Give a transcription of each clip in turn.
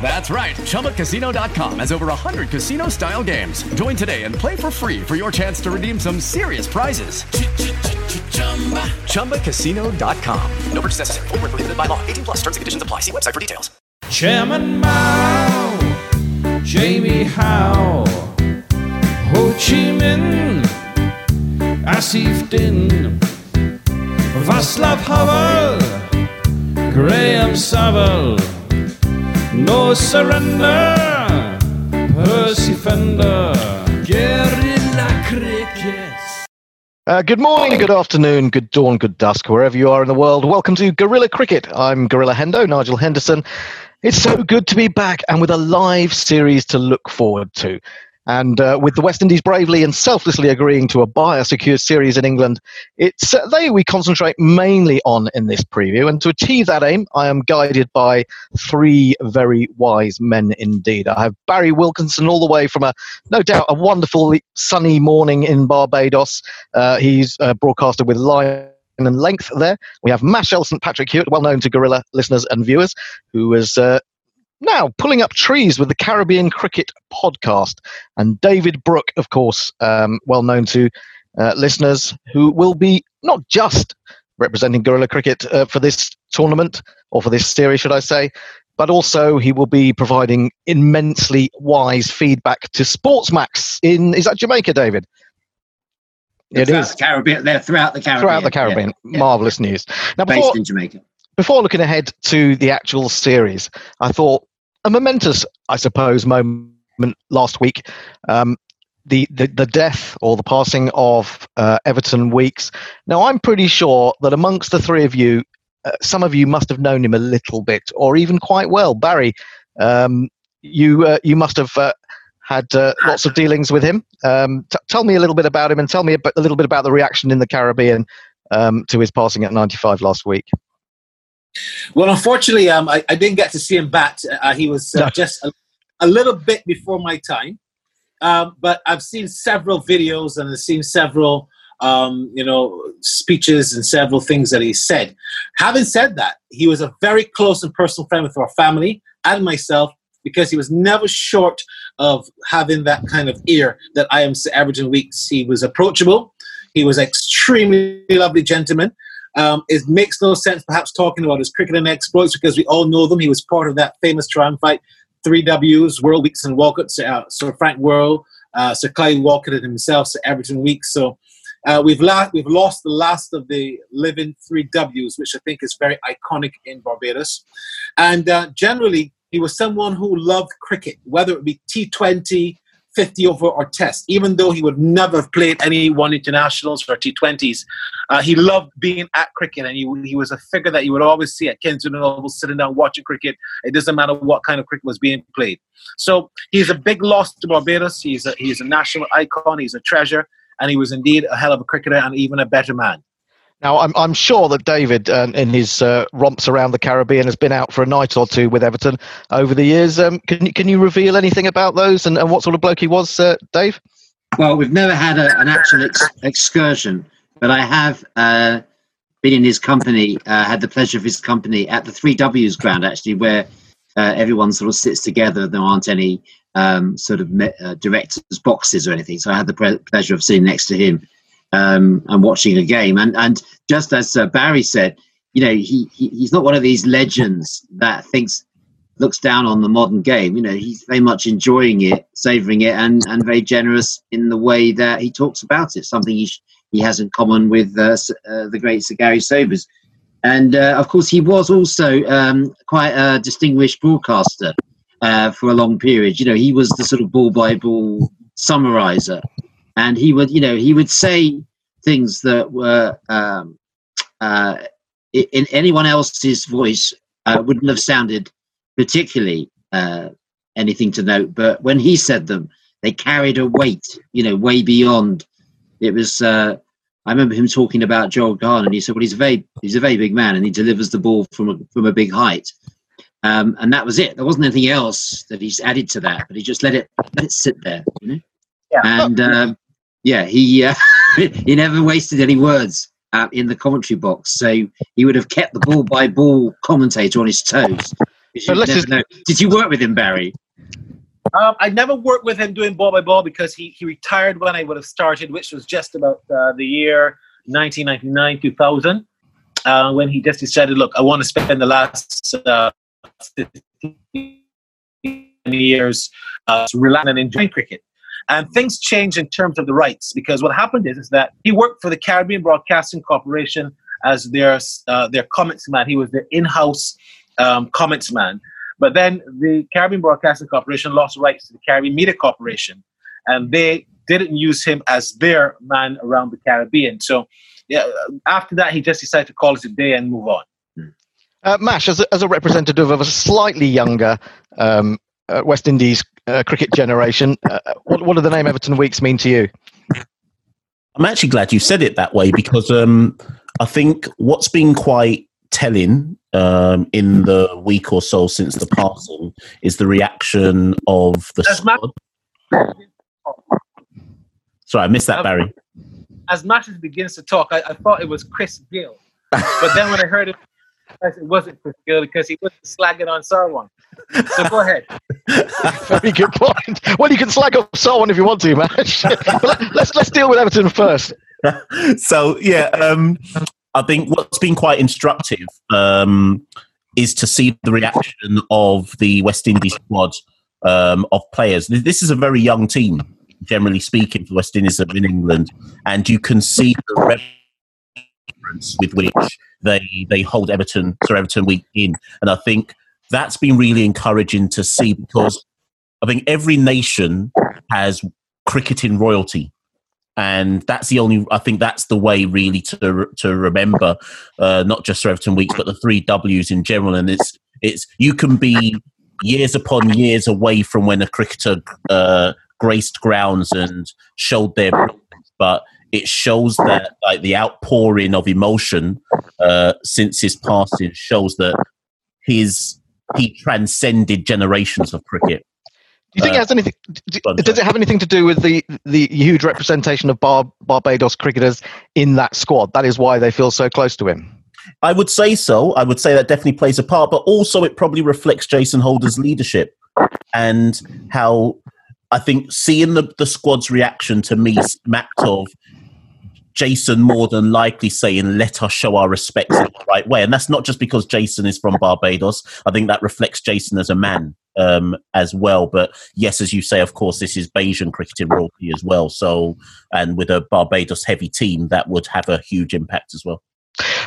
That's right. ChumbaCasino.com has over 100 casino style games. Join today and play for free for your chance to redeem some serious prizes. ChumbaCasino.com. No purchase necessary. Void were prohibited by law. 18 plus terms and conditions apply. See website for details. Chairman Mao, Jamie Howe, Ho Chi Minh, Asif Din, Václav Havel, Graham Saville, No Surrender, Percy Fender, Guerilla Crickets. Uh, good morning, good afternoon, good dawn, good dusk, wherever you are in the world. Welcome to Guerilla Cricket. I'm Guerilla Hendo, Nigel Henderson. It's so good to be back and with a live series to look forward to. And uh, with the West Indies bravely and selflessly agreeing to a biosecure series in England, it's uh, they we concentrate mainly on in this preview. And to achieve that aim, I am guided by three very wise men indeed. I have Barry Wilkinson all the way from a, no doubt, a wonderful sunny morning in Barbados. Uh, he's a broadcaster with Line and length there. We have Machel St. Patrick Hewitt, well known to Guerilla listeners and viewers, who is uh, now pulling up trees with the Caribbean Cricket podcast. And David Brook, of course, um, well known to uh, listeners, who will be not just representing Guerilla Cricket uh, for this tournament, or for this series, should I say, but also he will be providing immensely wise feedback to Sportsmax in, is that Jamaica, David? It the Caribbean. They're throughout the Caribbean. throughout the Caribbean. Yeah, yeah. Marvelous news. Now, Based before, in Jamaica. Before looking ahead to the actual series, I thought a momentous, I suppose, moment last week. Um, the, the, the death or the passing of uh, Everton Weekes. Now, I'm pretty sure that amongst the three of you, uh, some of you must have known him a little bit or even quite well. Barry, um, you, uh, you must have uh, had uh, lots of dealings with him. Um, t- tell me a little bit about him and tell me a, little bit about the reaction in the Caribbean um, to his passing at 95 last week. Well, unfortunately, um, I, I didn't get to see him bat. Uh, he was uh, No. just a, a little bit before my time. Um, but I've seen several videos and I've seen several, um, you know, speeches and several things that he said. Having said that, he was a very close and personal friend with our family and myself because he was never short of having that kind of ear that I am Sir Everton Weekes. He was approachable. He was extremely lovely gentleman. Um, it makes no sense perhaps talking about his cricketing exploits because we all know them. He was part of that famous triumphant three W's, Worrell Weekes and Walcott, Sir, uh, Sir Frank Worrell, uh, Sir Clyde Walcott and himself, Sir Everton Weekes. So uh, we've, la- we've lost the last of the living three W's, which I think is very iconic in Barbados. And uh, generally, he was someone who loved cricket, whether it be T20, 50 over, or Test. Even though he would never have played any one internationals or T20s, uh, he loved being at cricket, and he, he was a figure that you would always see at Kensington Oval sitting down watching cricket. It doesn't matter what kind of cricket was being played. So he's a big loss to Barbados. He's a, he's a national icon. He's a treasure, and he was indeed a hell of a cricketer and even a better man. Now, I'm, I'm sure that David, uh, in his uh, romps around the Caribbean, has been out for a night or two with Everton over the years. Um, can, can you reveal anything about those and, and what sort of bloke he was, uh, Dave? Well, we've never had a, an actual ex- excursion, but I have uh, been in his company, uh, had the pleasure of his company at the Three Ws ground, actually, where uh, everyone sort of sits together. There aren't any um, sort of me- directors' boxes or anything. So I had the pre- pleasure of sitting next to him um, and watching a game. And and just as uh, Barry said, you know, he, he he's not one of these legends that thinks looks down on the modern game. You know, he's very much enjoying it, savouring it, and and very generous in the way that he talks about it. Something he sh- he has in common with uh, uh, the great Sir Garry Sobers. And uh, of course, he was also um, quite a distinguished broadcaster uh, for a long period. You know, he was the sort of ball by ball summarizer, and he would, you know, he would say things that were um, uh, in anyone else's voice uh, wouldn't have sounded particularly uh, anything to note. But when he said them, they carried a weight, you know, way beyond. It was. Uh, I remember him talking about Joel Garner, and he said, "Well, he's a very he's a very big man, and he delivers the ball from a, from a big height." Um, and that was it. There wasn't anything else that he's added to that, but he just let it let it sit there, you know. Yeah. And um, yeah, he uh, he never wasted any words uh, in the commentary box, so he would have kept the ball by ball commentator on his toes. You let's just- know. Did you work with him, Barry? Um, I never worked with him doing ball by ball because he, he retired when I would have started, which was just about uh, the year 1999 2000, uh, when he just decided, look, I want to spend the last uh, years uh, relaxing and enjoying cricket. And things changed in terms of the rights because what happened is, is that he worked for the Caribbean Broadcasting Corporation as their uh, their comments man. He was the in-house um, comments man. But then the Caribbean Broadcasting Corporation lost rights to the Caribbean Media Corporation, and they didn't use him as their man around the Caribbean. So yeah, after that, he just decided to call it a day and move on. Uh, Mash, as a, as a representative of a slightly younger um, uh, West Indies uh, cricket generation, uh, what, what do the name Everton Weekes mean to you? I'm actually glad you said it that way because um, I think what's been quite telling um, in the week or so since the passing is the reaction of the As Matt- squad. Sorry, I missed that, Barry. As Matches begins to talk, I, I thought it was Chris Gayle, but then when I heard it, it wasn't Chris Gayle because he was slagging on Sarwan. So go ahead. Very good point. Well, you can slag off someone if you want to, Mash. but let, let's let's deal with Everton first. so yeah, um, I think what's been quite instructive um, is to see the reaction of the West Indies squad um, of players. This is a very young team, generally speaking, for West Indies in England, and you can see the reverence with which they they hold Everton, Sir Everton Week in, and I think that's been really encouraging to see because I think every nation has cricketing royalty. And that's the only i think that's the way really to to remember uh, not just Sir Everton Weekes but the three w's in general. And it's it's you can be years upon years away from when a cricketer uh, graced grounds and showed their but it shows that like the outpouring of emotion uh, since his passing shows that his he transcended generations of cricket Do you think it Uh, has anything? Does it have anything to do with the the huge representation of Bar, Barbados cricketers in that squad? That is why they feel so close to him. I would say so. I would say that definitely plays a part, but also it probably reflects Jason Holder's leadership and how I think seeing the, the squad's reaction to me smacked of Jason more than likely saying, let us show our respects in the right way. And that's not just because Jason is from Barbados. I think that reflects Jason as a man um, as well. But yes, as you say, of course, this is Bajan cricketing royalty as well. So, and with a Barbados heavy team, that would have a huge impact as well.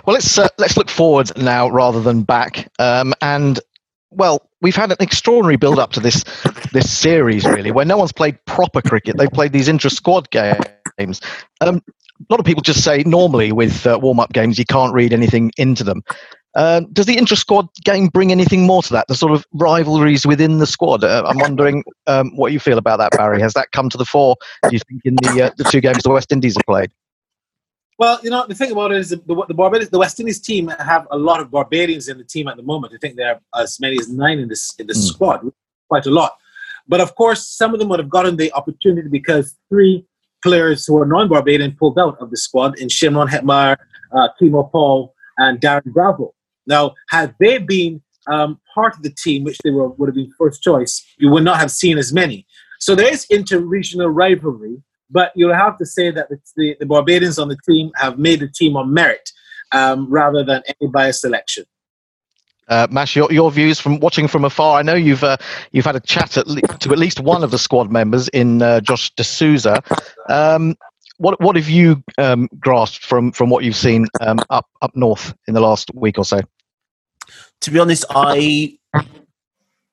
Well, let's uh, let's look forward now rather than back. Um, and well, we've had an extraordinary build up to this this series, really, where no one's played proper cricket. They've played these intra squad games. Um, a lot of people just say normally with uh, warm up games you can't read anything into them. Uh, does the intra squad game bring anything more to that? The sort of rivalries within the squad. Uh, I'm wondering um, what you feel about that, Barry. Has that come to the fore? Do you think in the uh, the two games the West Indies have played? Well, you know, the thing about it is the, the, the Barbados, the West Indies team have a lot of Barbadians in the team at the moment. I think there are as many as nine in this in the squad, quite a lot. But of course, some of them would have gotten the opportunity because three players who are non-Barbadian pulled out of the squad in Shimron Hetmyer uh, Keemo Paul and Darren Bravo. Now, had they been um, part of the team, which they were would have been first choice, you would not have seen as many. So there is inter-regional rivalry, but you'll have to say that the, the, the Barbadians on the team have made the team on merit um, rather than any bias selection. Uh, Mash, your, your views from watching from afar. I know you've uh, you've had a chat at le- to at least one of the squad members in uh, Josh Da Silva. Um, what what have you um, grasped from from what you've seen um, up up north in the last week or so? To be honest, I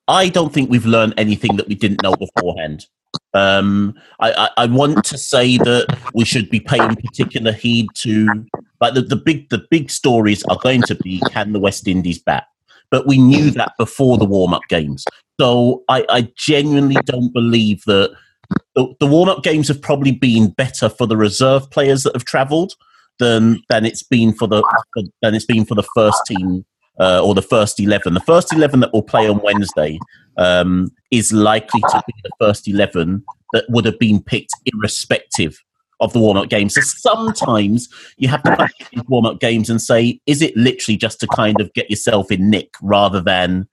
I don't think we've learned anything that we didn't know beforehand. Um, I, I, I want to say that we should be paying particular heed to, like the, the big the big stories are going to be can the West Indies bat, but we knew that before the warm up games. So I, I genuinely don't believe that the, the warm up games have probably been better for the reserve players that have travelled than than it's been for the than it's been for the first team uh, or the first 11. The first 11 that will play on Wednesday um, is likely to be the first 11 that would have been picked irrespective of the warm up games. So sometimes you have to warm up games and say, is it literally just to kind of get yourself in nick rather than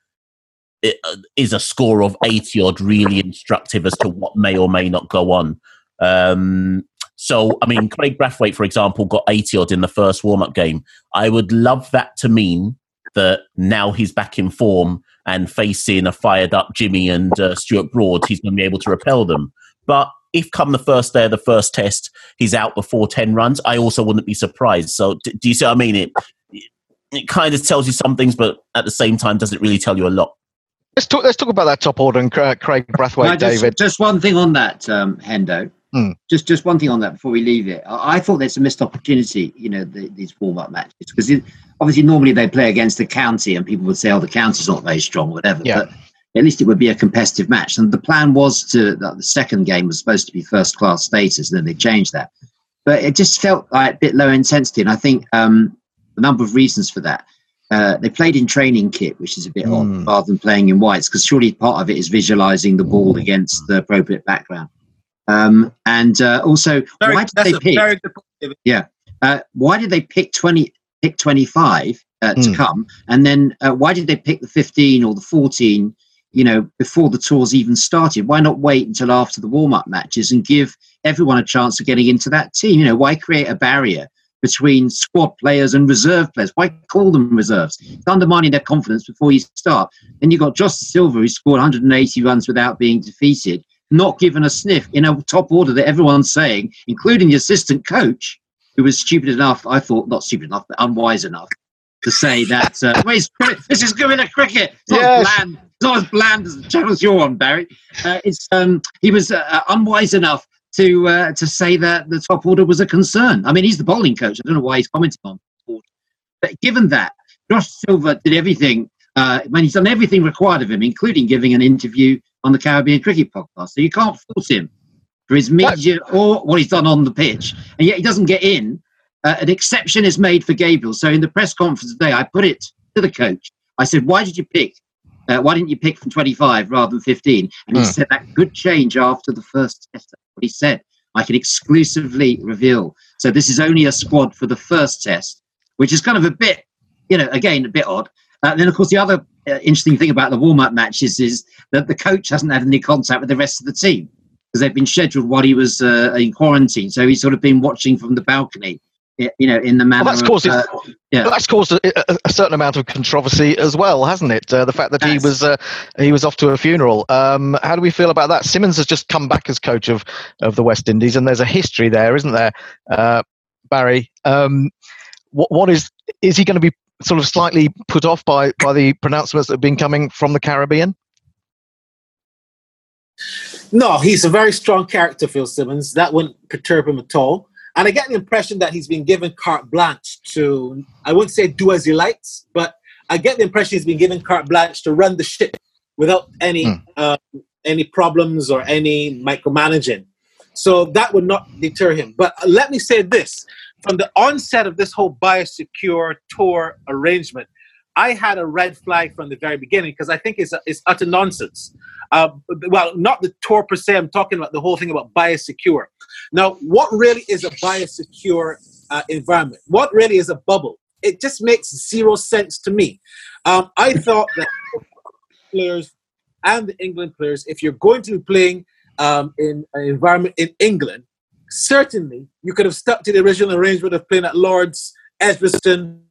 it, uh, is a score of 80 odd really instructive as to what may or may not go on? Um, so, I mean, Kraigg Brathwaite, for example, got 80 odd in the first warm up game. I would love that to mean that now he's back in form and facing a fired up Jimmy and uh, Stuart Broad, he's going to be able to repel them. But if come the first day of the first test, he's out before 10 runs, I also wouldn't be surprised. So, d- do you see what I mean? It, it kind of tells you some things, but at the same time, doesn't really tell you a lot. Let's talk. Let's talk about that top order and Kraigg Brathwaite, No, just, David. just one thing on that, um, Hendo. Hmm. Just just one thing on that before we leave it. I, I thought there's a missed opportunity, you know, the, these warm up matches because obviously normally they play against the county and people would say, oh, the county's not very strong, whatever. Yeah. But at least it would be a competitive match. And the plan was to that the second game was supposed to be first class status, and then they changed that. But it just felt like a bit low intensity, and I think um, a number of reasons for that. Uh, they played in training kit, which is a bit Hmm. odd, rather than playing in whites, because surely part of it is visualizing the ball against the appropriate background. Um, and uh, also, Very, why did that's they a pick? very good. Yeah. Uh, why did they pick 20, pick 25 uh, to Mm. come? And then uh, why did they pick the 15 or the 14, you know, before the tours even started? Why not wait until after the warm up matches and give everyone a chance of getting into that team? You know, why create a barrier between squad players and reserve players? Why call them reserves? It's undermining their confidence before you start. Then you've got Josh Silva, who scored 180 runs without being defeated, not given a sniff in a top order that everyone's saying, including the assistant coach, who was stupid enough, I thought, not stupid enough, but unwise enough to say that uh, it's, this is guerilla cricket. It's not, Yes. as bland, it's not as bland as the channels you're on, Barry. Uh, it's um, he was uh, unwise enough to uh, to say that the top order was a concern. I mean, he's the bowling coach. I don't know why he's commenting on. it. But given that, Josh Silva did everything. Uh, I mean, he's done everything required of him, including giving an interview on the Caribbean Cricket Podcast. So you can't force him for his media or what he's done on the pitch, and yet he doesn't get in. Uh, an exception is made for Gabriel. So in the press conference today, I put it to the coach. I said, "Why did you pick? Uh, why didn't you pick from 25 rather than 15?" And he Hmm. said that could change after the first test. That's What he said, I can exclusively reveal. So this is only a squad for the first test, which is kind of a bit, you know, again a bit odd. Uh, then of course the other uh, interesting thing about the warm-up matches is that the coach hasn't had any contact with the rest of the team because they've been scheduled while he was uh, in quarantine. So he's sort of been watching from the balcony, you know, in the manner. that's caused it- uh, yeah. That's caused a, a, a certain amount of controversy as well, hasn't it? Uh, the fact that he was uh, he was off to a funeral. Um, how do we feel about that? Simmons has just come back as coach of of the West Indies, and there's a history there, isn't there, uh, Barry? Um, what what is is he going to be sort of slightly put off by by the pronouncements that have been coming from the Caribbean? No, he's a very strong character, Phil Simmons. That wouldn't perturb him at all. And I get the impression that he's been given carte blanche to, I wouldn't say do as he likes, but I get the impression he's been given carte blanche to run the ship without any Hmm. uh, any problems or any micromanaging. So that would not deter him. But let me say this from the onset of this whole biosecure tour arrangement, I had a red flag from the very beginning because I think it's, it's utter nonsense. Uh, well, not the tour per se, I'm talking about the whole thing about biosecure. Now, what really is a biosecure uh, environment. What really is a bubble? It just makes zero sense to me. Um, I thought that players and the England players, if you're going to be playing um, in an environment in England, certainly you could have stuck to the original arrangement of playing at Lords, Edgbaston,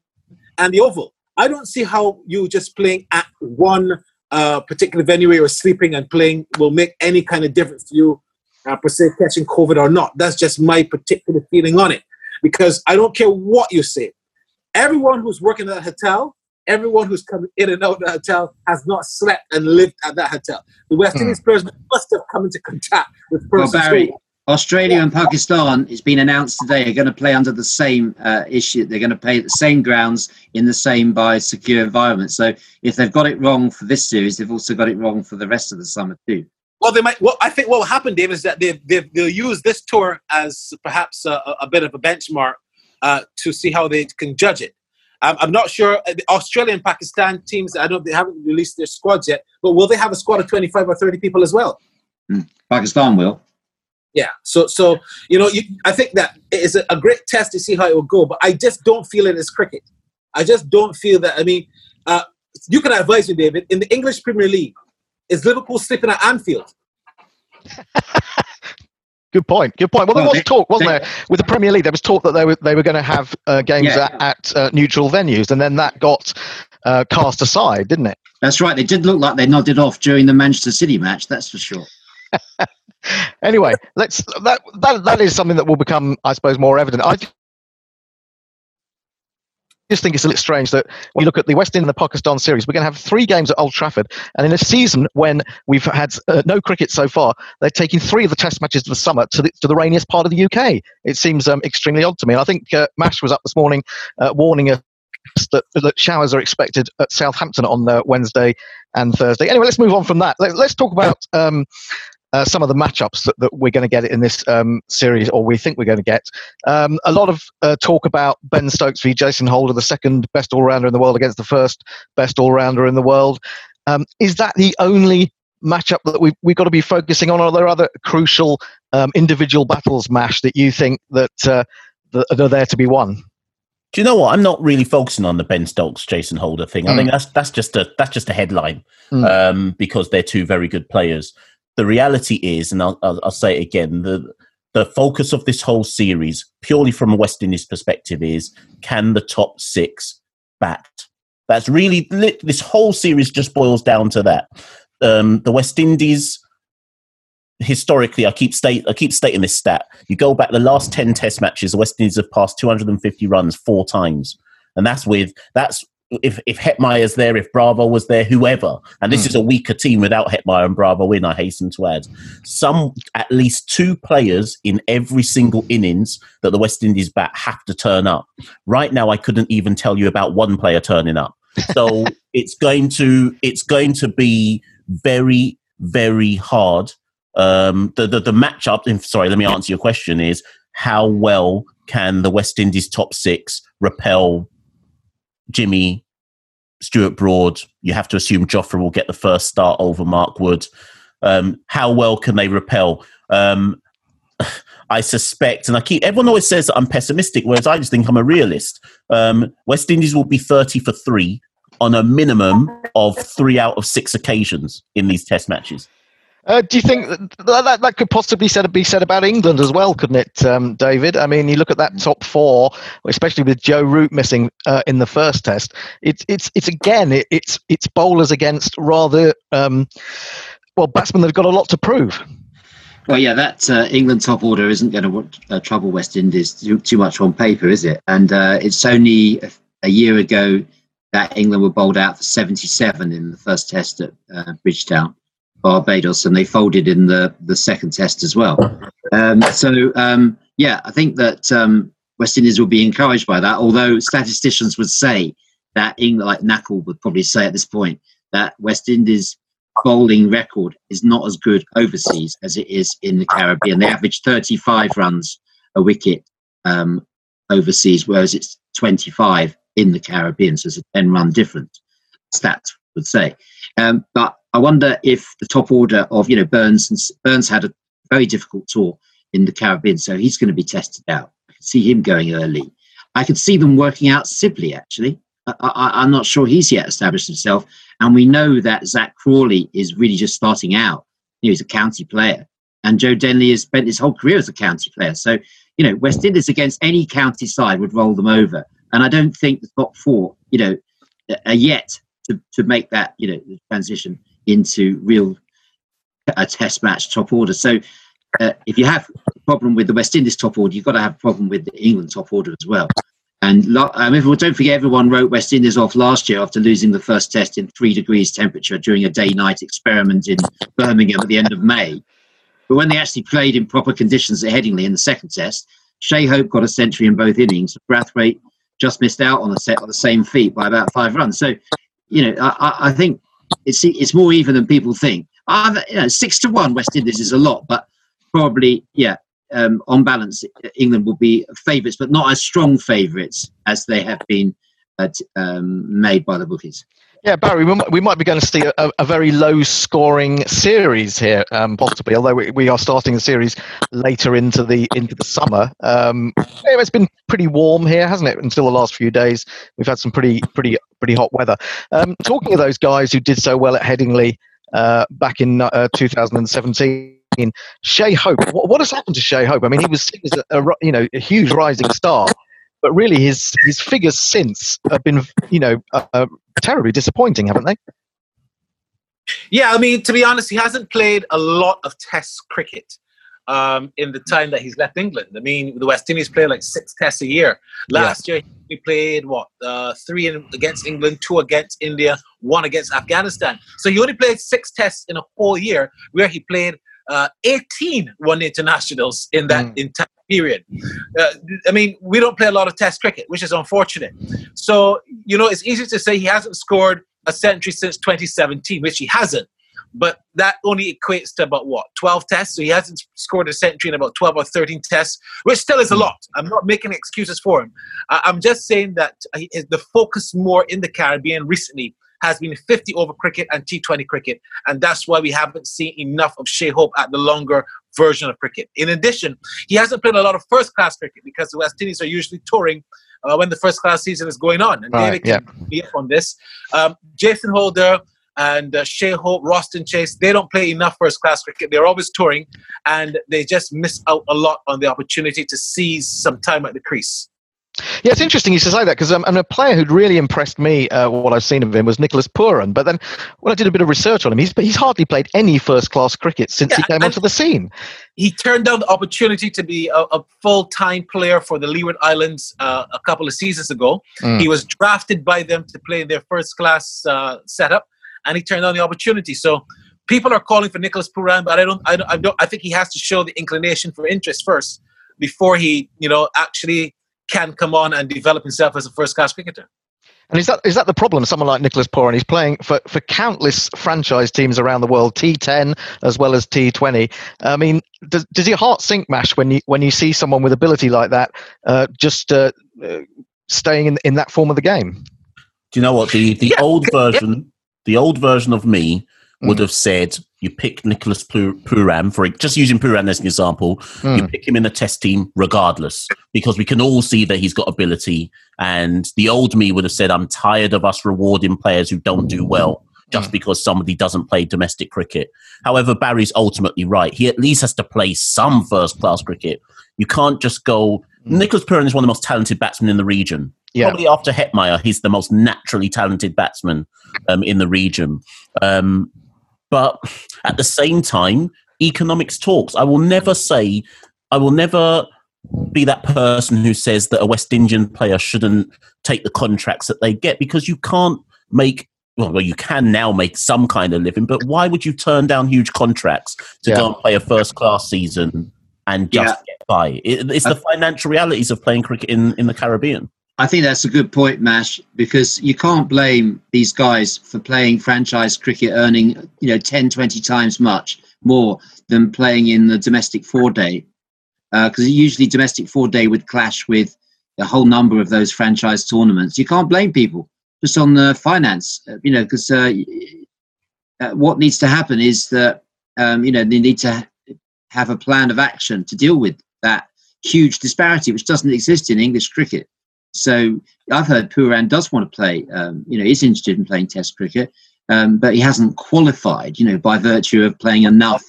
and the Oval. I don't see how you just playing at one uh, particular venue you're sleeping and playing will make any kind of difference to you, uh, per se, catching COVID or not. That's just my particular feeling on it. Because I don't care what you say. Everyone who's working at that hotel, everyone who's coming in and out of the hotel has not slept and lived at that hotel. The West Indies players must have come into contact with Well, Barry, Australia and Pakistan, it's been announced today, are going to play under the same uh, issue. They're going to play at the same grounds in the same biosecure environment. So if they've got it wrong for this series, they've also got it wrong for the rest of the summer too. Well, they might. Well, I think what will happen, Dave, is that they they they'll use this tour as perhaps a, a bit of a benchmark uh, to see how they can judge it. Um, I'm not sure. uh, The Australia and Pakistan teams, I don't. Know, they haven't released their squads yet, but will they have a squad of 25 or 30 people as well? Pakistan will. Yeah. So so you know, you, I think that it is a, a great test to see how it will go. But I just don't feel it is cricket. I just don't feel that. I mean, uh, you can advise me, David. In the English Premier League, is Liverpool sleeping at Anfield? Good point. Good point. Well, there was talk, wasn't there, with the Premier League? There was talk that they were they were going to have uh, games Yeah. at, at uh, neutral venues, and then that got uh, cast aside, didn't it? That's right. They did look like they nodded off during the Manchester City match. That's for sure. Anyway, let's that that that is something that will become, I suppose, more evident. I just think it's a little strange that you look at the West Indies and the Pakistan series, we're going to have three games at Old Trafford, and in a season when we've had uh, no cricket so far, they're taking three of the Test matches of the summer to the, to the rainiest part of the UK. It seems um, extremely odd to me. And I think uh, Mash was up this morning uh, warning us that, that showers are expected at Southampton on uh, Wednesday and Thursday. Anyway, let's move on from that. Let, let's talk about. Um, uh, some of the matchups that, that we're going to get in this um, series, or we think we're going to get. Um, a lot of uh, talk about Ben Stokes v Jason Holder, the second best all rounder in the world against the first best all rounder in the world. Um, is that the only matchup that we, we've got to be focusing on? Or are there other crucial um, individual battles, Mash, that you think that, uh, that are there to be won? Do you know what? I'm not really focusing on the Ben Stokes, Jason Holder thing. I Mm. think that's that's just a that's just a headline Mm. um, because they're two very good players. The reality is, and I'll, I'll, I'll say it again: the the focus of this whole series, purely from a West Indies perspective, is can the top six bat? That's really this whole series just boils down to that. Um, the West Indies historically, I keep state I keep stating this stat. You go back the last ten Test matches, the West Indies have passed 250 runs four times, and that's with that's if if Hetmyer's there, if Bravo was there, whoever. And this Hmm. is a weaker team without Hetmyer and Bravo in. I hasten to add, some at least two players in every single innings that the West Indies bat have to turn up. Right now, I couldn't even tell you about one player turning up. So it's going to it's going to be very very hard um, the, the the matchup. Sorry, let me answer your question. Is how well can the West Indies top six repel Jimmy, Stuart Broad? You have to assume Jofra will get the first start over Mark Wood. Um, how well can they repel? Um, I suspect, and I keep everyone always says that I'm pessimistic, whereas I just think I'm a realist. Um, West Indies will be 30 for three on a minimum of three out of six occasions in these Test matches. Uh, do you think that, that that could possibly said, be said about England as well, couldn't it, um, David? I mean, you look at that top four, especially with Joe Root missing uh, in the first test. It's it's it's again it, it's it's bowlers against rather um, well batsmen that've got a lot to prove. Well, yeah, that uh, England top order isn't going to uh, trouble West Indies too, too much on paper, is it? And uh, it's only a, year ago that England were bowled out for 77 in the first test at uh, Bridgetown, Barbados, and they folded in the, the second test as well. Um, so, um, yeah, I think that um, West Indies will be encouraged by that, although statisticians would say that England, like Knackle would probably say at this point, that West Indies bowling record is not as good overseas as it is in the Caribbean. They average 35 runs a wicket um, overseas, whereas it's 25 in the Caribbean. So it's a 10 run difference, stats would say. Um, but I wonder if the top order of, you know, Burns, and Burns had a very difficult tour in the Caribbean, so he's going to be tested out. I can see him going early I could see them working out Sibley actually. I, I'm not sure he's yet established himself, and we know that Zak Crawley is really just starting out. You know, he's a county player, and Joe Denley has spent his whole career as a county player. So, you know, West Indies against any county side would roll them over, and I don't think the top four, you know, are yet to, to make that you know transition into real a test match top order. So uh, if you have a problem with the West Indies top order, you've got to have a problem with the England top order as well. And um, don't forget, everyone wrote West Indies off last year after losing the first test in three degrees temperature during a day-night experiment in Birmingham at the end of May. But when they actually played in proper conditions at Headingley in the second test, Shai Hope got a century in both innings. Brathwaite just missed out on the set on the same feet by about five runs. So, you know, I, I think it's it's more even than people think. Uh, you know, six to one West Indies is a lot, but probably yeah. Um, on balance, England will be favourites, but not as strong favourites as they have been um, made by the bookies. Yeah, Barry, we might, we might be going to see a, a very low scoring series here, um, possibly. Although we, we are starting the series later into the into the summer. Um, it's been pretty warm here, hasn't it? Until the last few days, we've had some pretty pretty pretty hot weather. Um, talking of those guys who did so well at Headingley uh, back in uh, 2017. Shai Hope. What, what, has happened to Shai Hope? I mean, he was a, a you know a huge rising star, but really his his figures since have been you know uh, uh, terribly disappointing, haven't they? Yeah, I mean, to be honest, he hasn't played a lot of Test cricket um, in the time that he's left England. I mean, the West Indies play like six Tests a year. Last yeah. year, he played what uh, three in, against England, two against India, one against Afghanistan. So he only played six Tests in a whole year, where he played uh, 18 one internationals in that mm. entire period. Uh, I mean, we don't play a lot of Test cricket, which is unfortunate. So, you know, it's easy to say he hasn't scored a century since 2017, which he hasn't. But that only equates to about what 12 tests. So he hasn't scored a century in about 12 or 13 tests, which still is a lot. I'm not making excuses for him. I'm just saying that the focus more in the Caribbean recently has been 50 over cricket and T20 cricket. And that's why we haven't seen enough of Shai Hope at the longer version of cricket. In addition, he hasn't played a lot of first class cricket because the West Indies are usually touring uh, when the first class season is going on. And David can yeah. be up on this. Um, Jason Holder and uh, Shai Hope, Roston Chase, they don't play enough first class cricket. They're always touring and they just miss out a lot on the opportunity to seize some time at the crease. Yeah, it's interesting you should say that because um, a player who'd really impressed me, uh, what I've seen of him, was Nicholas Pooran. But then when I did a bit of research on him, he's, he's hardly played any first class cricket since yeah, he came onto the scene. He turned down the opportunity to be a, a full time player for the Leeward Islands uh, a couple of seasons ago. Mm. He was drafted by them to play in their first class uh, setup, and he turned down the opportunity. So people are calling for Nicholas Pooran, but I don't, I don't, I don't, I think he has to show the inclination for interest first before he, you know, actually can come on and develop himself as a first class cricketer. And is that is that the problem? Someone like Nicholas Pooran, he's playing for, for countless franchise teams around the world, T10 as well as T20. I mean, does, does your heart sink, Mash, when you when you see someone with ability like that uh, just uh, uh, staying in in that form of the game? Do you know what the the yeah. old version, the old version of me would mm. have said you pick Nicholas Pooran for just using Pooran as an example. Mm. You pick him in the test team regardless because we can all see that he's got ability. And the old me would have said, "I'm tired of us rewarding players who don't do well." Just mm. because somebody doesn't play domestic cricket. However, Barry's ultimately right. He at least has to play some first class cricket. You can't just go. Mm. Nicholas Pooran is one of the most talented batsmen in the region. Yeah. Probably after Hetmyer, he's the most naturally talented batsman um, in the region. Um, but at the same time, economics talks. I will never say, I will never be that person who says that a West Indian player shouldn't take the contracts that they get because you can't make well, you can now make some kind of living, but why would you turn down huge contracts to yeah. go and play a first class season and just yeah. get by? It, it's the financial realities of playing cricket in, in the Caribbean. I think that's a good point, Mash, because you can't blame these guys for playing franchise cricket, earning you know 10, 20 times much more than playing in the domestic four day, because uh, usually domestic four day would clash with a whole number of those franchise tournaments. You can't blame people just on the finance, uh, you know, because uh, uh, what needs to happen is that um, you know they need to have a plan of action to deal with that huge disparity, which doesn't exist in English cricket. So I've heard Pooran does want to play. Um, you know, he's interested in playing Test cricket, um, but he hasn't qualified. You know, by virtue of playing enough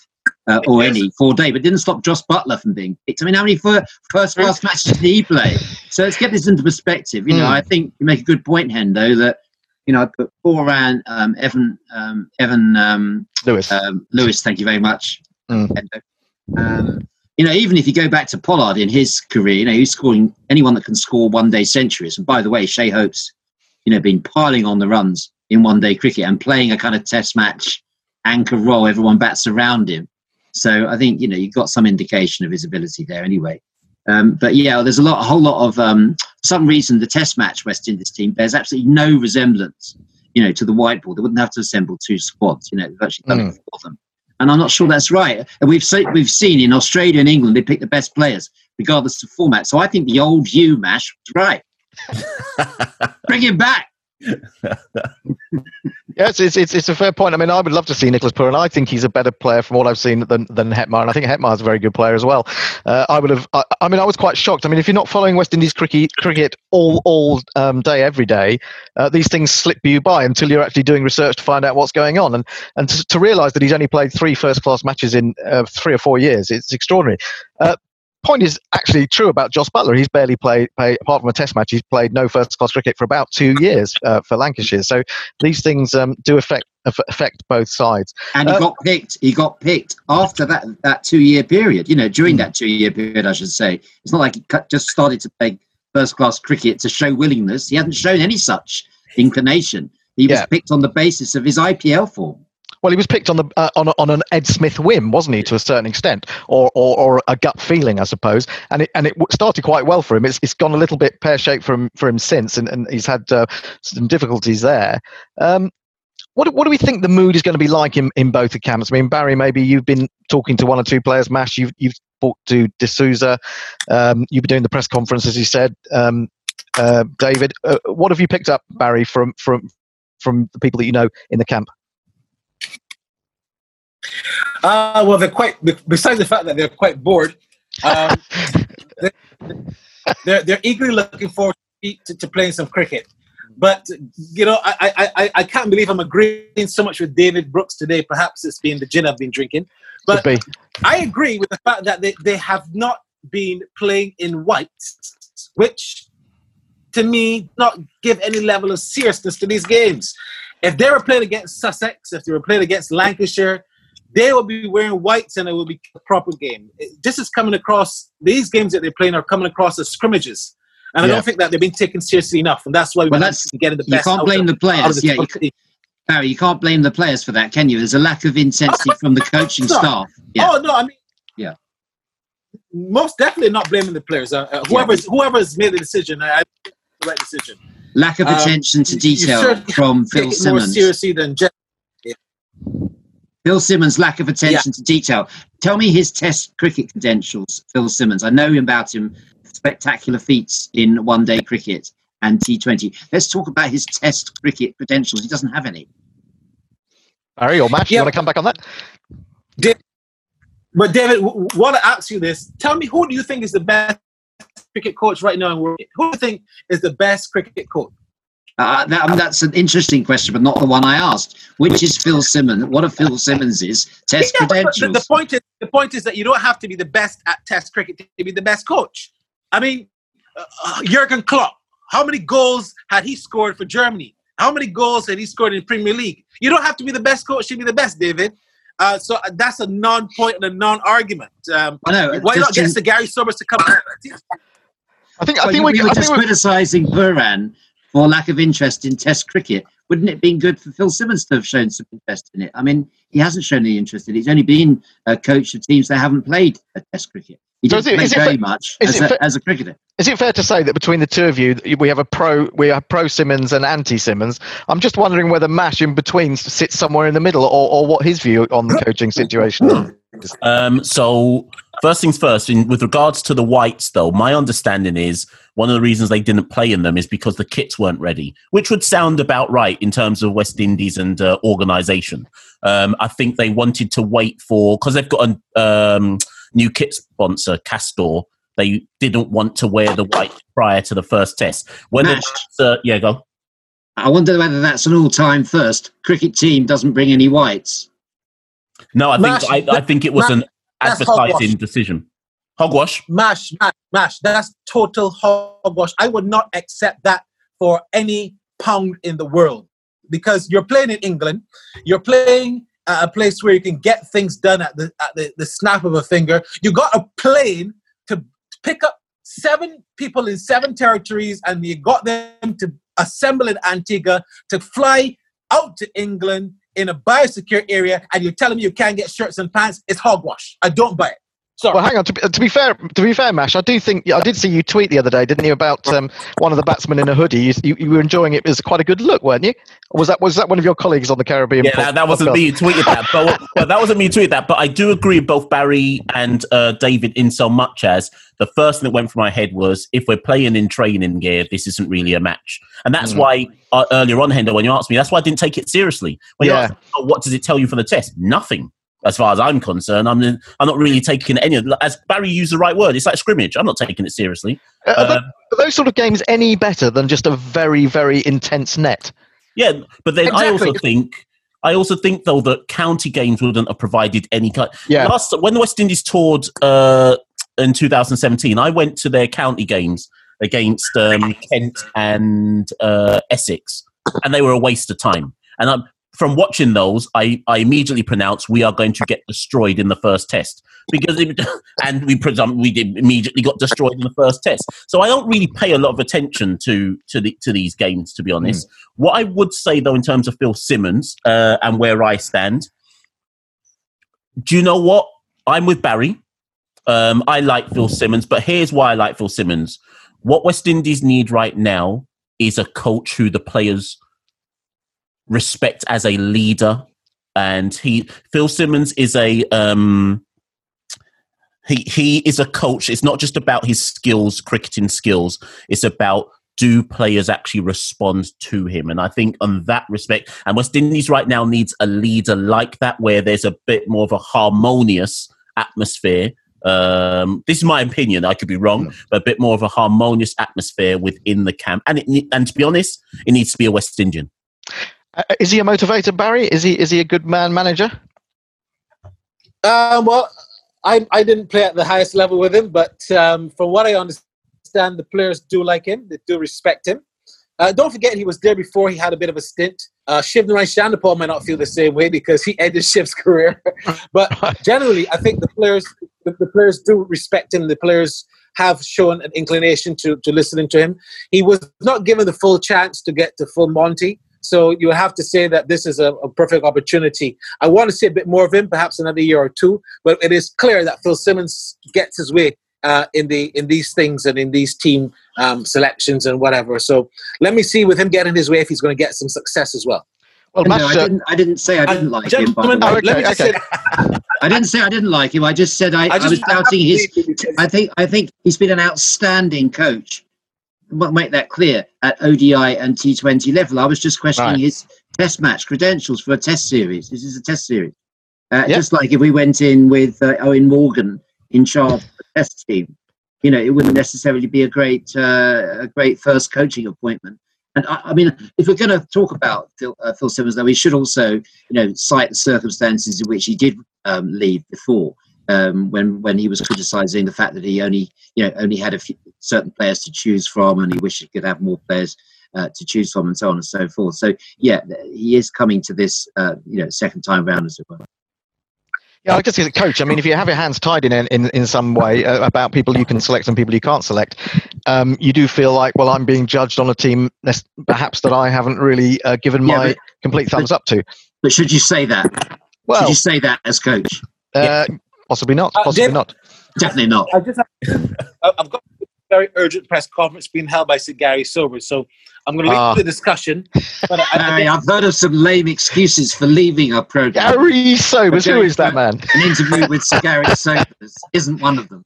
uh, or any four day, but didn't stop Jos Buttler from being picked. I mean, how many first class matches did he play? So let's get this into perspective. You know, Mm. I think you make a good point, Hendo, that you know I put Pooran, um, Evan, um, Evan um, Lewis. um, Lewis. Thank you very much. Mm. Hendo. You know, even if you go back to Pollard in his career, you know, he's scoring anyone that can score one day centuries. And by the way, Shai Hope's, you know, been piling on the runs in one day cricket and playing a kind of test match anchor role. Everyone bats around him. So I think, you know, you've got some indication of his ability there anyway. Um, but yeah, there's a lot, a whole lot of, um, for some reason, the test match West Indies team bears absolutely no resemblance, you know, to the white ball. They wouldn't have to assemble two squads, you know, they've actually done it for them. And I'm not sure that's right. And we've se- we've seen in Australia and England they pick the best players regardless of format. So I think the old you mash was right. Bring him back. Yes, it's, it's it's a fair point. I mean, I would love to see Nicholas Pooran. I think he's a better player from what I've seen than than Hetmyer, and I think Hetmyer's a very good player as well. Uh, I would have. I, I mean, I was quite shocked. I mean, if you're not following West Indies cricket cricket all all um, day every day, uh, these things slip you by until you're actually doing research to find out what's going on, and and to, to realise that he's only played three first class matches in uh, three or four years, it's extraordinary. Point is actually true about Jos Buttler. He's barely played, apart from a test match, he's played no first class cricket for about two years uh, for Lancashire. So these things um, do affect affect both sides. And he Uh, got picked. He got picked after that that two year period. You know, during that two year period, I should say. It's not like he cut- just started to play first class cricket to show willingness. He hadn't shown any such inclination. He was Yeah. picked on the basis of his IPL form. Well, he was picked on the uh, on, on an Ed Smith whim, wasn't he, to a certain extent, or or, or a gut feeling, I suppose. And it and it started quite well for him. It's it's gone a little bit pear shaped for him for him since, and, and he's had uh, some difficulties there. Um, what, what do we think the mood is going to be like in, in both the camps? I mean, Barry, maybe you've been talking to one or two players. Mash, you've you've talked to Da Silva. Um, you've been doing the press conference, as you said. Um, uh, David, uh, what have you picked up, Barry, from from from the people that you know in the camp? Uh, well, they're quite. Besides the fact that they're quite bored, um, they're, they're they're eagerly looking forward to, to playing some cricket. But you know, I, I I I can't believe I'm agreeing so much with David Brooks today. Perhaps it's been the gin I've been drinking, but be. I agree with the fact that they, they have not been playing in white, which to me not give any level of seriousness to these games. If they were playing against Sussex, if they were playing against Lancashire, they will be wearing whites and it will be a proper game. This is coming across, these games that they're playing are coming across as scrimmages. And I don't think that they're being taken seriously enough. And that's why we're Well, that's- getting the best. you can't blame of- the players. the Yeah, you top- Barry, you can't blame the players for that, can you? There's a lack of intensity from the coaching staff. Yeah. Oh, no, I mean, Yeah. most definitely not blaming the players. Uh, uh, whoever's, whoever's made the decision, I, I think the right decision. Lack of Um, attention to you- you detail from Phil it more Simmons. seriously than just Phil Simmons' lack of attention to detail. Tell me his Test cricket credentials, Phil Simmons. I know about him, spectacular feats in one day cricket and T20. Let's talk about his Test cricket credentials. He doesn't have any. Barry or Mash, you want to come back on that? But David, w- want to ask you this? Tell me, who do you think is the best cricket coach right now in world? Who do you think is the best cricket coach? Uh, that, that's an interesting question, but not the one I asked. Which is Phil Simmons? What are Phil Simmons' Test Yeah, but- but credentials? the, the point is, the point is that you don't have to be the best at Test cricket to be the best coach. I mean, uh, uh, Jurgen Klopp. How many goals had he scored for Germany? How many goals had he scored in Premier League? You don't have to be the best coach to be the best, David. Uh, so uh, that's a non-point and a non-argument. Um, I know, Why not get in- Sir Garry Sobers to come? I think I think you- we, we were I just think we, criticising Pooran for lack of interest in Test cricket. Wouldn't it have been good for Phil Simmons to have shown some interest in it? I mean, he hasn't shown any interest in it. He's only been a coach of teams that haven't played a Test cricket. He So didn't is it- play is very fa- much as a, fa- as a cricketer. Is it fair to say that between the two of you, we have a pro, we have pro Simmons and anti Simmons? I'm just wondering whether Mash in between sits somewhere in the middle, or, or what his view on the coaching situation is. Um, so first things first, in, with regards to the whites, though, my understanding is one of the reasons they didn't play in them is because the kits weren't ready, which would sound about right in terms of West Indies and uh, organisation. Um, I think they wanted to wait for because they've got a um, new kit sponsor, Castore, they didn't want to wear the white prior to the first test. Mash. that's, uh, yeah, go. I wonder whether that's an all-time first. Cricket team doesn't bring any whites. No, I Mash, think I, I think it was Mash, an advertising decision. Hogwash. Mash, mash, mash. That's total hogwash. I would not accept that for any pound in the world because you're playing in England. You're playing at a place where you can get things done at the at the, the snap of a finger. You got a plane to pick up seven people in seven territories, and you got them to assemble in Antigua to fly out to England in a biosecure area, and you're telling me you can't get shirts and pants. It's hogwash. I don't buy it. Sorry. Well, hang on. To be, to be fair, to be fair, Mash, I do think I did see you tweet the other day, didn't you, about um, one of the batsmen in a hoodie? You, you, you were enjoying it as quite a good look, weren't you? Was that was that one of your colleagues on the Caribbean? Yeah, pod- that, that wasn't podcast? me who tweeted that, but well, that wasn't me who tweeted that. But I do agree with both Barry and uh, David in so much as the first thing that went through my head was if we're playing in training gear, this isn't really a match, and that's Mm. why uh, earlier on, Hendo, when you asked me, that's why I didn't take it seriously. When you Yeah. asked, oh, what does it tell you for the test? Nothing. As far as I'm concerned, I'm I'm not really taking any. of As Barry used the right word, it's like scrimmage. I'm not taking it seriously. Uh, are, tho- Um, are those sort of games any better than just a very, very intense net? Yeah, but then I also think I also think though that county games wouldn't have provided any kind. Yeah. Last when the West Indies toured uh, in 2017, I went to their county games against um, Kent and uh, Essex, and they were a waste of time. And i from watching those, I, I immediately pronounced we are going to get destroyed in the first test because it, and we presum we did immediately got destroyed in the first test. So I don't really pay a lot of attention to to the, to these games, to be honest. What I would say though, in terms of Phil Simmons uh, and where I stand, do you know what? I'm with Barry. Um, I like Phil Simmons, but here's why I like Phil Simmons. What West Indies need right now is a coach who the players respect as a leader, and he Phil Simmons is a um, he he is a coach. It's not just about his skills, cricketing skills. It's about do players actually respond to him? And I think on that respect, and West Indies right now needs a leader like that, where there's a bit more of a harmonious atmosphere. Um, this is my opinion. I could be wrong, but a bit more of a harmonious atmosphere within the camp. And it, and to be honest, it needs to be a West Indian. Uh, is he a motivator, Barry? Is he is he a good man manager? Um, well, I I didn't play at the highest level with him, but um, from what I understand, the players do like him. They do respect him. Uh, don't forget, he was there before. He had a bit of a stint. Uh, Shivnarine Chanderpaul might not feel the same way because he ended Shiv's career. but generally, I think the players the, the players do respect him. The players have shown an inclination to to listening to him. He was not given the full chance to get to full Monty. So you have to say that this is a, a perfect opportunity. I want to see a bit more of him, perhaps another year or two. But it is clear that Phil Simmons gets his way uh, in the in these things and in these team um, selections and whatever. So let me see with him getting his way if he's going to get some success as well. Well, No, I didn't. I didn't say I didn't like him. By the Gentlemen, way. Okay, let me just okay. say I didn't say I didn't like him. I just said I, I, just- was doubting his. I think I think he's been an outstanding coach. Make that clear at ODI and T20 level. I was just questioning Right. his test match credentials for a test series. This is a test series. Uh, Yeah. Just like if we went in with uh, Eoin Morgan in charge of the test team, you know, it wouldn't necessarily be a great uh, a great first coaching appointment. And I, I mean, if we're going to talk about Phil, uh, Phil Simmons, though, we should also, you know, cite the circumstances in which he did um, leave before, um, when when he was criticising the fact that he only, you know, only had a few certain players to choose from, and he wished he could have more players uh, to choose from, and so on and so forth. So, yeah, he is coming to this, uh, you know, second time round as well. Yeah, I guess as a coach, I mean, if you have your hands tied in in, in some way uh, about people you can select and people you can't select, um, you do feel like, well, I'm being judged on a team perhaps that I haven't really uh, given Yeah, my but- complete thumbs up to. But should you say that? should you say that as coach? uh, possibly not. Uh, Possibly Dave- not. Definitely not. I just have, I- I've got a very urgent press conference being held by Sir Garry Sober, so I'm going to leave Ah. the discussion. But I, Gary, I have heard of some lame excuses for leaving our program. Garry Sobers, who Okay, is that man? An interview with Sir Garry Sobers isn't one of them.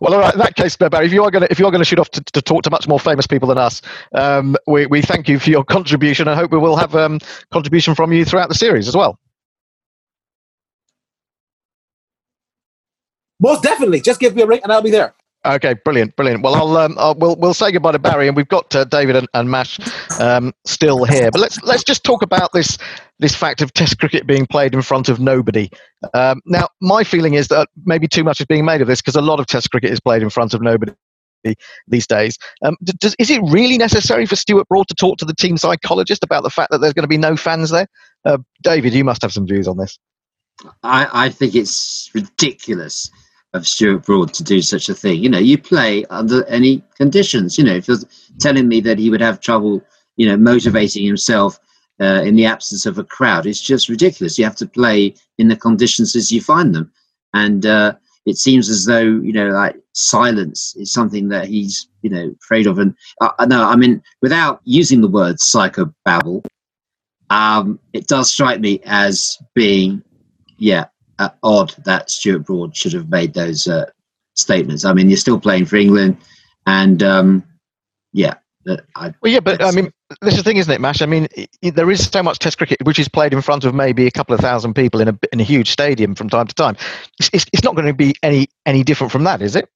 Well, all right. In that case, Barry, if you are going to if you are going to shoot off to, to talk to much more famous people than us, um, we we thank you for your contribution. I hope we will have um, contribution from you throughout the series as well. Most definitely, just give me a ring and I'll be there. Okay, brilliant, brilliant. Well, I'll, um, I'll we'll we'll say goodbye to Barry, and we've got uh, David and, and Mash um, still here. But let's let's just talk about this this fact of Test cricket being played in front of nobody. Um, now, my feeling is that maybe too much is being made of this because a lot of Test cricket is played in front of nobody these days. Um, does, is it really necessary for Stuart Broad to talk to the team psychologist about the fact that there's going to be no fans there? Uh, David, you must have some views on this. I, I think it's ridiculous of Stuart Broad to do such a thing. You know, you play under any conditions. You know, if you're telling me that he would have trouble, you know, motivating himself uh, in the absence of a crowd, it's just ridiculous. You have to play in the conditions as you find them, and uh, it seems as though you know, like silence is something that he's you know afraid of. And uh, no, I mean, without using the word psychobabble, um, it does strike me as being, yeah, odd that Stuart Broad should have made those uh, statements. I mean, you're still playing for England, and um, yeah. I, well, yeah, but I mean, this is the thing, isn't it, Mash? I mean, it, there is so much Test cricket which is played in front of maybe a couple of thousand people in a in a huge stadium from time to time. It's, it's, it's not going to be any any different from that, is it?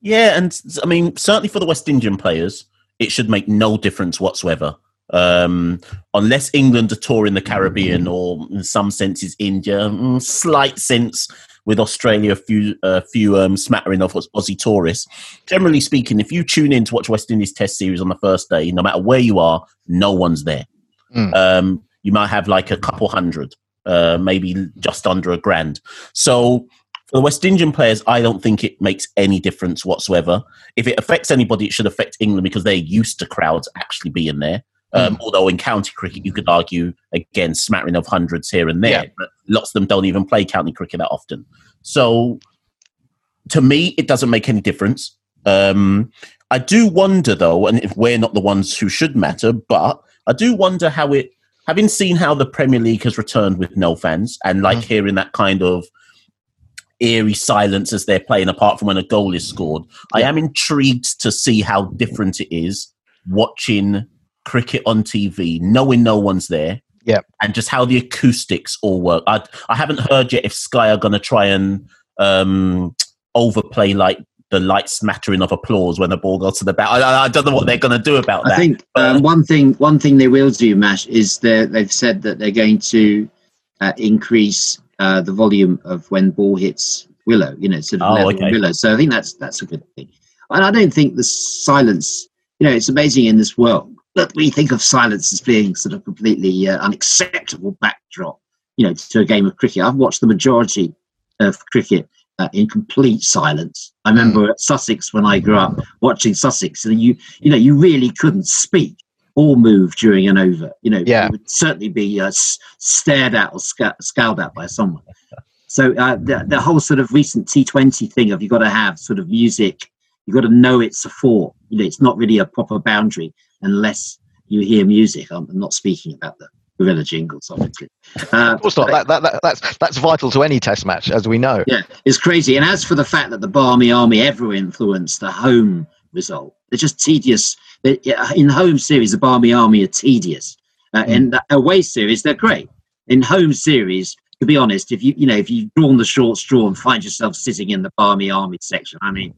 Yeah, and I mean, certainly for the West Indian players, it should make no difference whatsoever. Um, unless England are touring the Caribbean or in some senses India, mm, slight sense with Australia, a few, a uh, few um, smattering of Aussie tourists. Generally speaking, if you tune in to watch West Indies Test series on the first day, no matter where you are, no one's there. Mm. Um, you might have like a couple hundred, uh, maybe just under a grand. So for the West Indian players, I don't think it makes any difference whatsoever. If it affects anybody, it should affect England because they're used to crowds actually being there. Um, mm. Although in county cricket, you could argue again smattering of hundreds here and there, yeah. but lots of them don't even play county cricket that often. So to me, it doesn't make any difference. Um, I do wonder though, and if we're not the ones who should matter, but I do wonder how it, having seen how the Premier League has returned with no fans and like mm. hearing that kind of eerie silence as they're playing, apart from when a goal is scored. I am intrigued to see how different it is watching cricket on TV, knowing no one's there. Yeah. And just how the acoustics all work. I I haven't heard yet if Sky are going to try and um, overplay like the light smattering of applause when the ball goes to the bat. I, I don't know what they're going to do about that. I think um, one thing one thing they will do, Mash, is they've said that they're going to uh, increase uh, the volume of when ball hits willow. You know, sort of oh, level okay. willow. So I think that's that's a good thing. And I don't think the silence. You know, it's amazing in this world that we think of silence as being sort of completely uh, unacceptable backdrop, you know, to a game of cricket. I've watched the majority of cricket uh, in complete silence. I remember mm. at Sussex when I grew up watching Sussex, and you, you know, you really couldn't speak or move during an over. You know, yeah. you would certainly be uh, stared at or sc- scowled at by someone. So uh, the, the whole sort of recent T20 thing of you've got to have sort of music, you've got to know it's a four. You know, it's not really a proper boundary unless you hear music. I'm not speaking about the Guerilla jingles, obviously. Uh, of course not. That, that, that, that's that's vital to any test match, as we know. Yeah, it's crazy. And as for the fact that the Barmy Army ever influenced the home result, they're just tedious. In home series, the Barmy Army are tedious. Uh, mm. In the away series, they're great. In home series, to be honest, if you you know if you've drawn the short straw and find yourself sitting in the Barmy Army section, I mean,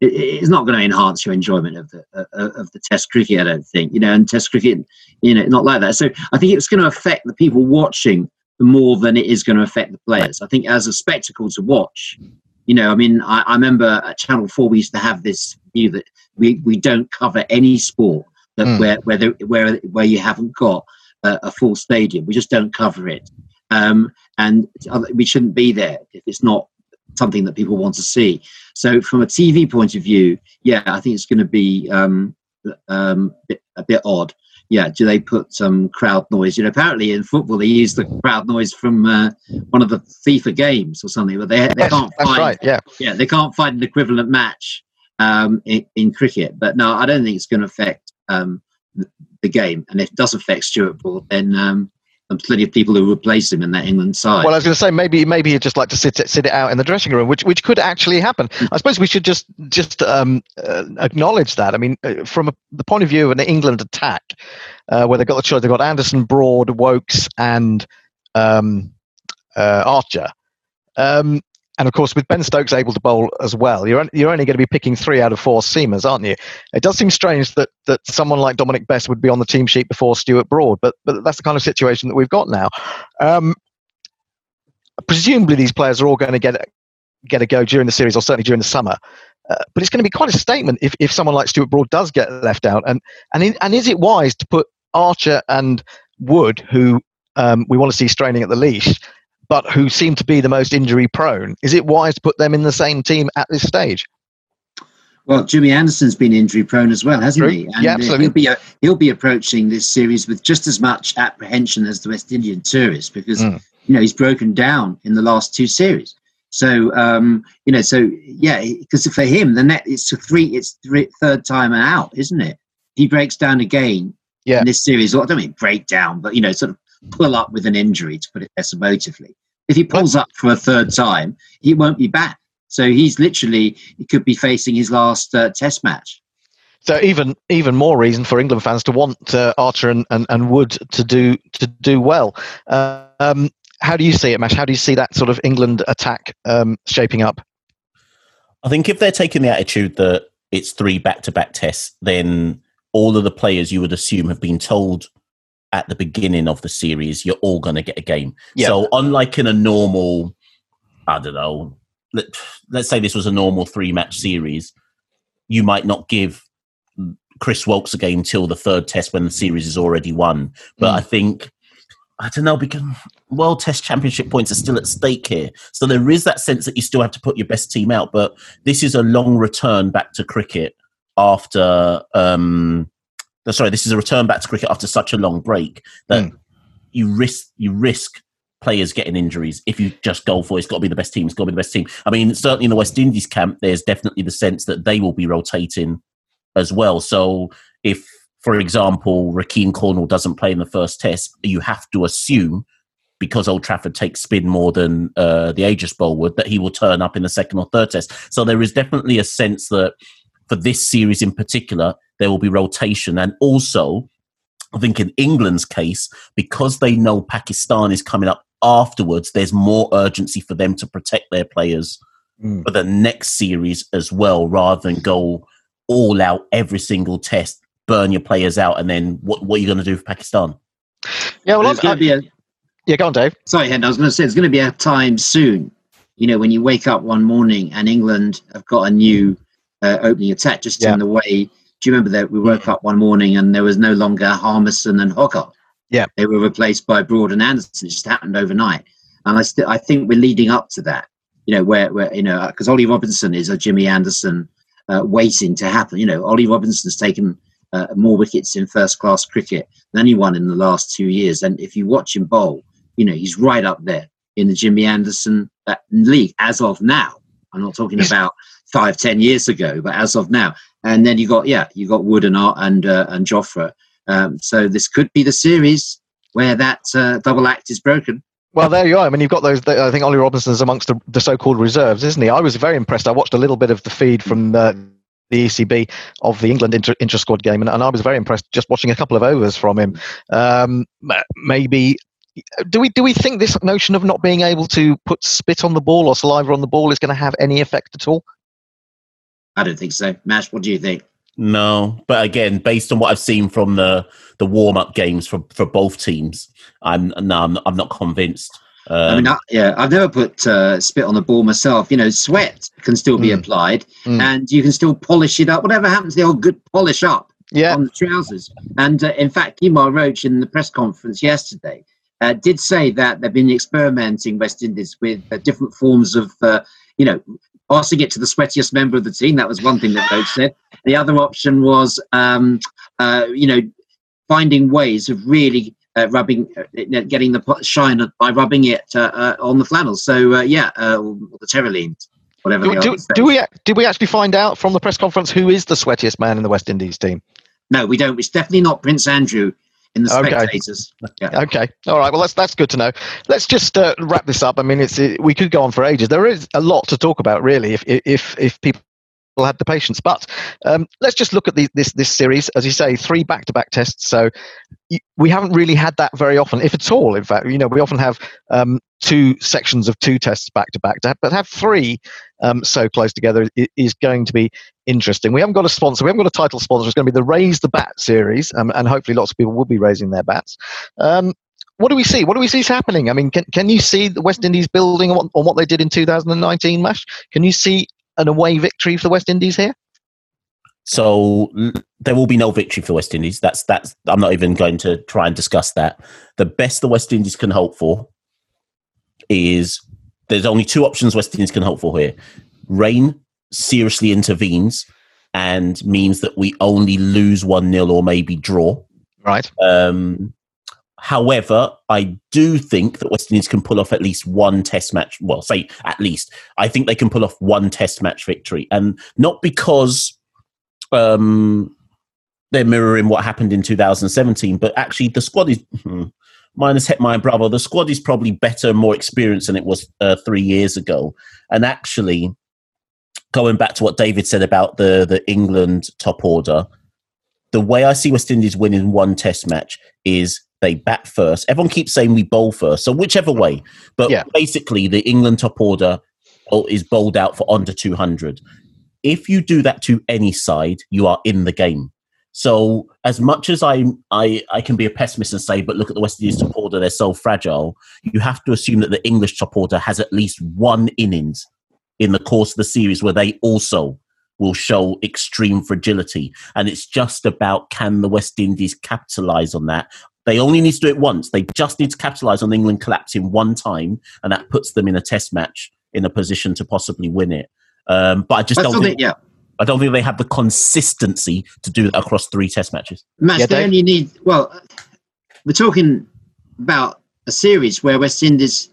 it's not going to enhance your enjoyment of the uh, of the Test cricket. I don't think you know, and Test cricket, you know, not like that. So I think it's going to affect the people watching more than it is going to affect the players. I think as a spectacle to watch, you know, I mean, I, I remember at Channel Four we used to have this view that we, we don't cover any sport that mm. where where, where where you haven't got a, a full stadium. We just don't cover it, um, and we shouldn't be there if it's not something that people want to see. So from a TV point of view, yeah, I think it's going to be um, um, a bit odd. Yeah, do they put some crowd noise? You know, apparently in football they use the crowd noise from uh, one of the FIFA games or something, but they, they yes, can't find right, yeah. yeah they can't find an equivalent match um, in, in, cricket. But no, I don't think it's going to affect um, the, the, game. And if it does affect Stuart Broad, then um, and plenty of people who replace him in that England side. Well, I was going to say maybe maybe he'd just like to sit sit it out in the dressing room, which which could actually happen. Hmm. I suppose we should just just um, uh, acknowledge that. I mean, uh, from a, the point of view of an England attack, uh, where they got the choice, they've got Anderson, Broad, Woakes, and um, uh, Archer. Um, and of course, with Ben Stokes able to bowl as well, you're, you're only going to be picking three out of four seamers, aren't you? It does seem strange that, that someone like Dominic Bess would be on the team sheet before Stuart Broad, but, but that's the kind of situation that we've got now. Um, presumably, these players are all going to get, get a go during the series or certainly during the summer. Uh, but it's going to be quite a statement if, if someone like Stuart Broad does get left out. And, and, in, and is it wise to put Archer and Wood, who um, we want to see straining at the leash, but who seem to be the most injury prone. Is it wise to put them in the same team at this stage? Well, Jimmy Anderson's been injury prone as well, hasn't True. he? Yeah, uh, absolutely. He'll be, uh, he'll be approaching this series with just as much apprehension as the West Indian tourist because Mm. you know he's broken down in the last two series. So um, you know, so yeah, because for him the net it's a three, it's three, third time out, isn't it? He breaks down again Yeah. in this series. Well, I don't mean break down, but you know, sort of pull up with an injury to put it less emotively. If he pulls up for a third time, he won't be back. So he's literally he could be facing his last uh, Test match. So even even more reason for England fans to want uh, Archer and, and, and Wood to do to do well. Uh, um, how do you see it, Mash? How do you see that sort of England attack um, shaping up? I think if they're taking the attitude that it's three back to back tests, then all of the players you would assume have been told at the beginning of the series, you're all going to get a game. Yeah. So, unlike in a normal, I don't know, let, let's say this was a normal three match series, you might not give Chris Woakes a game till the third test when the series is already won. But I think, I don't know, because World Test Championship points are still at stake here. So there is that sense that you still have to put your best team out. But this is a long return back to cricket after. Um, no, sorry, this is a return back to cricket after such a long break that you risk you risk players getting injuries if you just go for it's got to be the best team. It's got to be the best team. I mean, certainly in the West Indies camp, there's definitely the sense that they will be rotating as well. So if, for example, Rahkeem Cornwall doesn't play in the first test, you have to assume because Old Trafford takes spin more than uh, the Ageas Bowl would, that he will turn up in the second or third test. So there is definitely a sense that for this series in particular, there will be rotation. And also, I think in England's case, because they know Pakistan is coming up afterwards, there's more urgency for them to protect their players for the next series as well, rather than go all out every single test, burn your players out, and then what, what are you going to do for Pakistan? Yeah, well, There's going to be a yeah. Go on, Dave. Sorry, Hen. I was going to say it's going to be a time soon. You know, when you wake up one morning and England have got a new uh, opening attack, just Yeah. in the way. Do you remember that we woke up one morning and there was no longer Harmison and Hoggart? Yeah. They were replaced by Broad and Anderson. It just happened overnight, and I still I think we're leading up to that. You know, where where you know because Ollie Robinson is a Jimmy Anderson uh, waiting to happen. You know, Ollie Robinson's taken uh, more wickets in first class cricket than anyone in the last two years. And if you watch him bowl, you know he's right up there in the Jimmy Anderson uh, league as of now. I'm not talking about five, ten years ago, but as of now. And then you got yeah, you got Wood and Art and uh, and Jofra. Um, so this could be the series where that uh, double act is broken. Well, there you are. I mean, you've got those. I think Ollie Robinson's amongst the, the so-called reserves, isn't he? I was very impressed. I watched a little bit of the feed from uh, the ECB of the England inter, inter squad game, and, and I was very impressed just watching a couple of overs from him. Um, maybe. Do we do we think this notion of not being able to put spit on the ball or saliva on the ball is going to have any effect at all? I don't think so. Mash, what do you think? No, but again, based on what I've seen from the the warm up games for for both teams, I'm no, I'm, I'm not convinced. Um, I mean, I, yeah, I've never put uh, spit on the ball myself. You know, sweat can still be Mm. applied, Mm. and you can still polish it up. Whatever happens, the old good polish up Yeah. on the trousers. And uh, in fact, Kemar Roach in the press conference yesterday uh, did say that they've been experimenting West Indies with uh, different forms of, uh, you know, passing it to the sweatiest member of the team. That was one thing that Roach said. The other option was, um, uh, you know, finding ways of really uh, rubbing, uh, getting the shine by rubbing it uh, uh, on the flannels. So uh, yeah, uh, or the Terylenes, whatever Do, do, do we did we actually find out from the press conference who is the sweatiest man in the West Indies team? No, we don't. It's definitely not Prince Andrew in the Okay. Yeah. Okay, all right. Well, that's that's good to know. Let's just uh, wrap this up. I mean, it's it, we could go on for ages. There is a lot to talk about, really. If if if people had the patience. But um, let's just look at the, this this series, as you say, three back-to-back tests. So we haven't really had that very often, if at all. In fact, you know, we often have um, two sections of two tests back to back. But have three um, so close together is going to be interesting. We haven't got a sponsor. We haven't got a title sponsor. It's going to be the Raise the Bat series, um, and hopefully lots of people will be raising their bats. Um, what do we see? What do we see is happening? I mean, can, can you see the West Indies building on, on what they did in 2019, Mash? Can you see an away victory for the West Indies here? So there will be no victory for West Indies. That's that's. I'm not even going to try and discuss that. The best the West Indies can hope for is there's only two options West Indies can hope for here. Rain seriously intervenes and means that we only lose one 0 or maybe draw. Right. Um, however, I do think that West Indies can pull off at least one Test match. Well, say at least. I think they can pull off one Test match victory, and not because um, they're mirroring what happened in 2017, but actually the squad is. hmm, Minus Hetmyer Bravo, the squad is probably better, more experienced than it was uh, three years ago. And actually, going back to what David said about the the England top order, the way I see West Indies winning one Test match is they bat first. Everyone keeps saying we bowl first, so whichever way. But basically, the England top order is bowled out for under 200. If you do that to any side, you are in the game. So as much as I I I can be a pessimist and say, but look at the West Indies top order, they're so fragile. You have to assume that the English top order has at least one innings in the course of the series where they also will show extreme fragility. And it's just about can the West Indies capitalize on that? They only need to do it once. They just need to capitalize on England collapsing one time, and that puts them in a test match in a position to possibly win it. Um, but I just That's don't something- think, yeah. I don't think they have the consistency to do that across three test matches. Match they only need. Well, we're talking about a series where West Indies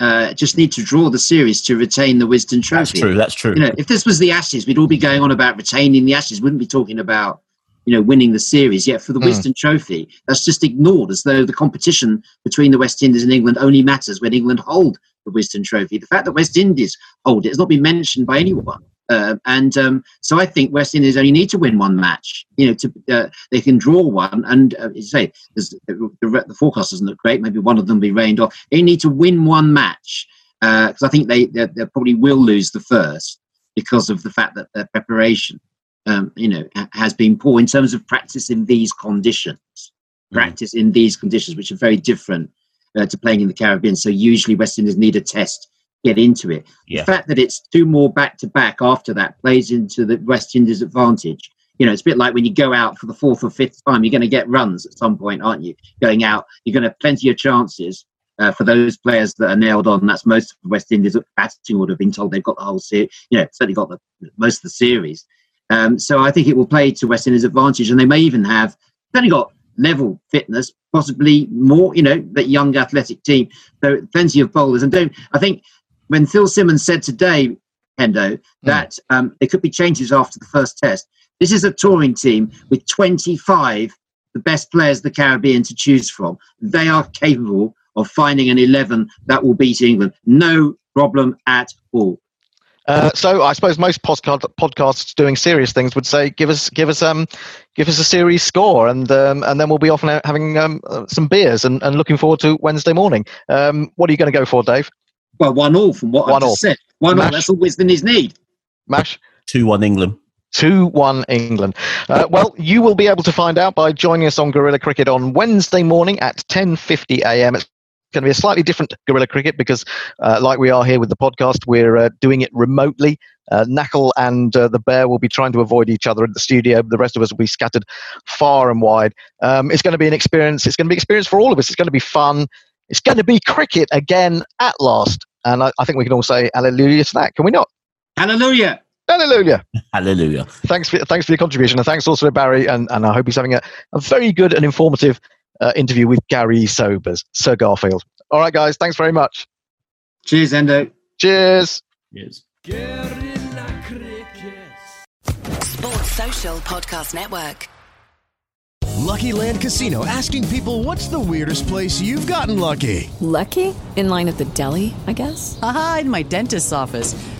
uh, just need to draw the series to retain the Wisden Trophy. That's true. That's true. You know, if this was the Ashes, we'd all be going on about retaining the Ashes. Wouldn't be talking about you know winning the series. Yet for the Hmm. Wisden Trophy, that's just ignored as though the competition between the West Indies and England only matters when England hold the Wisden Trophy. The fact that West Indies hold it has not been mentioned by anyone. Uh, and um, so I think West Indies only need to win one match. You know, to uh, they can draw one, and uh, as you say, there's, the, the, the forecast doesn't look great. Maybe one of them will be rained off. They need to win one match because I think they, they they probably will lose the first because of the fact that their preparation, um, you know, has been poor in terms of practice in these conditions. Practice in these conditions, which are very different uh, to playing in the Caribbean. So usually West Indies need a test get into it. Yeah. The fact that it's two more back to back after that plays into the West Indies' advantage. You know, it's a bit like when you go out for the fourth or fifth time, you're going to get runs at some point, aren't you? Going out, you're going to have plenty of chances uh, for those players that are nailed on. That's most of the West Indies batting would have been told they've got the whole series. You know, certainly got the most of the series. Um, so I think it will play to West Indies' advantage, and they may even have they've only got level fitness, possibly more. You know, that young athletic team. So plenty of bowlers, and don't I think when Phil Simmons said today, Hendo, that um, there could be changes after the first test. This is a touring team with 25 the best players the Caribbean to choose from. They are capable of finding an 11 that will beat England. No problem at all. Uh, so I suppose most podcast, podcasts doing serious things would say, give us, give us, um, give us a series score, and um, and then we'll be off and having um, uh, some beers and, and looking forward to Wednesday morning. Um, what are you going to go for, Dave? Well, one all from what One I all. just said. One all. That's all West Indies need. Mash. Two one England. 2 1 England. Uh, well, you will be able to find out by joining us on Guerilla Cricket on Wednesday morning at 10.50 a.m. It's going to be a slightly different Guerilla Cricket because, uh, like we are here with the podcast, we're uh, doing it remotely. Uh, Knackle and uh, the Bear will be trying to avoid each other in the studio. The rest of us will be scattered far and wide. Um, it's going to be an experience. It's going to be an experience for all of us. It's going to be fun. It's going to be cricket again at last. And I, I think we can all say hallelujah to that, can we not? Hallelujah. Hallelujah. Hallelujah. Thanks for thanks for your contribution, and thanks also to Barry. And, and I hope he's having a, a very good and informative uh, interview with Garry Sobers, Sir Garfield. All right, guys, thanks very much. Cheers, Endo. Cheers. Yes. Sports Social Podcast Network. Lucky Land Casino asking people what's the weirdest place you've gotten lucky? Lucky? In line at the deli, I guess? Aha, in my dentist's office.